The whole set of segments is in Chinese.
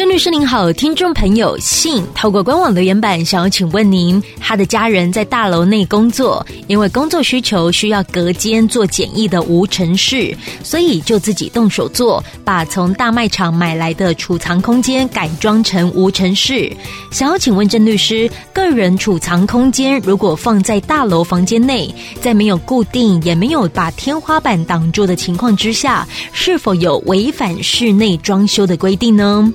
郑律师您好，听众朋友信透过官网留言板想要请问您，他的家人在大楼内工作，因为工作需求需要隔间做简易的无尘室，所以就自己动手做，把从大卖场买来的储藏空间改装成无尘室。想要请问郑律师，个人储藏空间如果放在大楼房间内，在没有固定也没有把天花板挡住的情况之下，是否有违反室内装修的规定呢？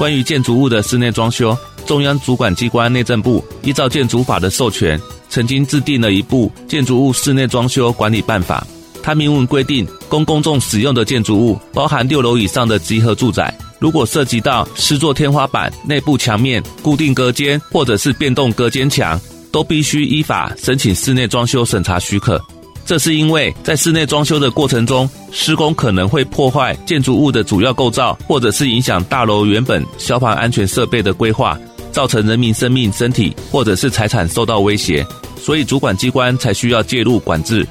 关于建筑物的室内装修，中央主管机关内政部依照建筑法的授权，曾经制定了一部《建筑物室内装修管理办法》。它明文规定，供公众使用的建筑物，包含六楼以上的集合住宅，如果涉及到施作天花板、内部墙面、固定隔间或者是变动隔间墙，都必须依法申请室内装修审查许可。这是因为在室内装修的过程中，施工可能会破坏建筑物的主要构造，或者是影响大楼原本消防安全设备的规划，造成人民生命、身体或者是财产受到威胁，所以主管机关才需要介入管制。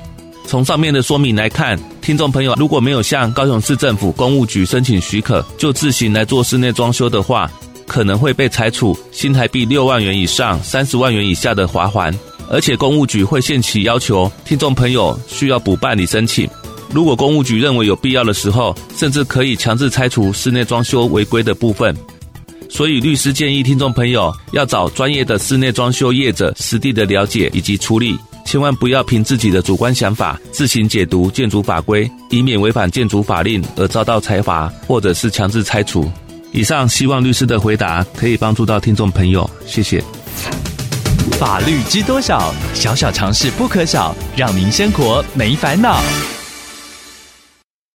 从上面的说明来看，听众朋友如果没有向高雄市政府公务局申请许可，就自行来做室内装修的话，可能会被裁处新台币六万元以上三十万元以下的罚锾。而且公务局会限期要求听众朋友需要补办理申请。如果公务局认为有必要的时候，甚至可以强制拆除室内装修违规的部分。所以律师建议听众朋友要找专业的室内装修业者实地的了解以及处理，千万不要凭自己的主观想法自行解读建筑法规，以免违反建筑法令而遭到裁罚或者是强制拆除。以上希望律师的回答可以帮助到听众朋友，谢谢。法律知多少？小小常识不可少，让您生活没烦恼。